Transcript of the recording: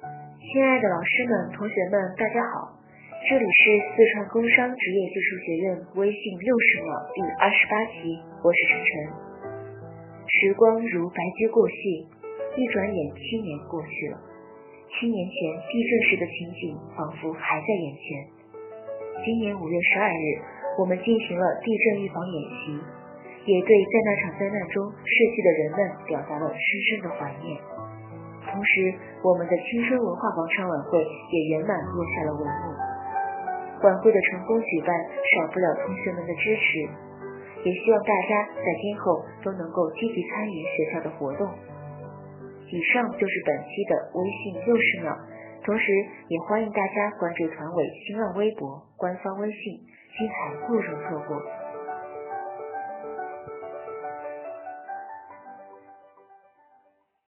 亲爱的老师们、同学们，大家好！这里是四川工商职业技术学院微信六十秒第二十八期，我是晨晨。时光如白驹过隙，一转眼七年过去了。七年前地震时的情景仿佛还在眼前。今年五月十二日，我们进行了地震预防演习，也对在那场灾难中逝去的人们表达了深深的怀念。时，我们的青春文化广场晚会也圆满落下了帷幕。晚会的成功举办，少不了同学们的支持，也希望大家在今后都能够积极参与学校的活动。以上就是本期的微信六十秒，同时也欢迎大家关注团委新浪微博、官方微信，精彩不容错过。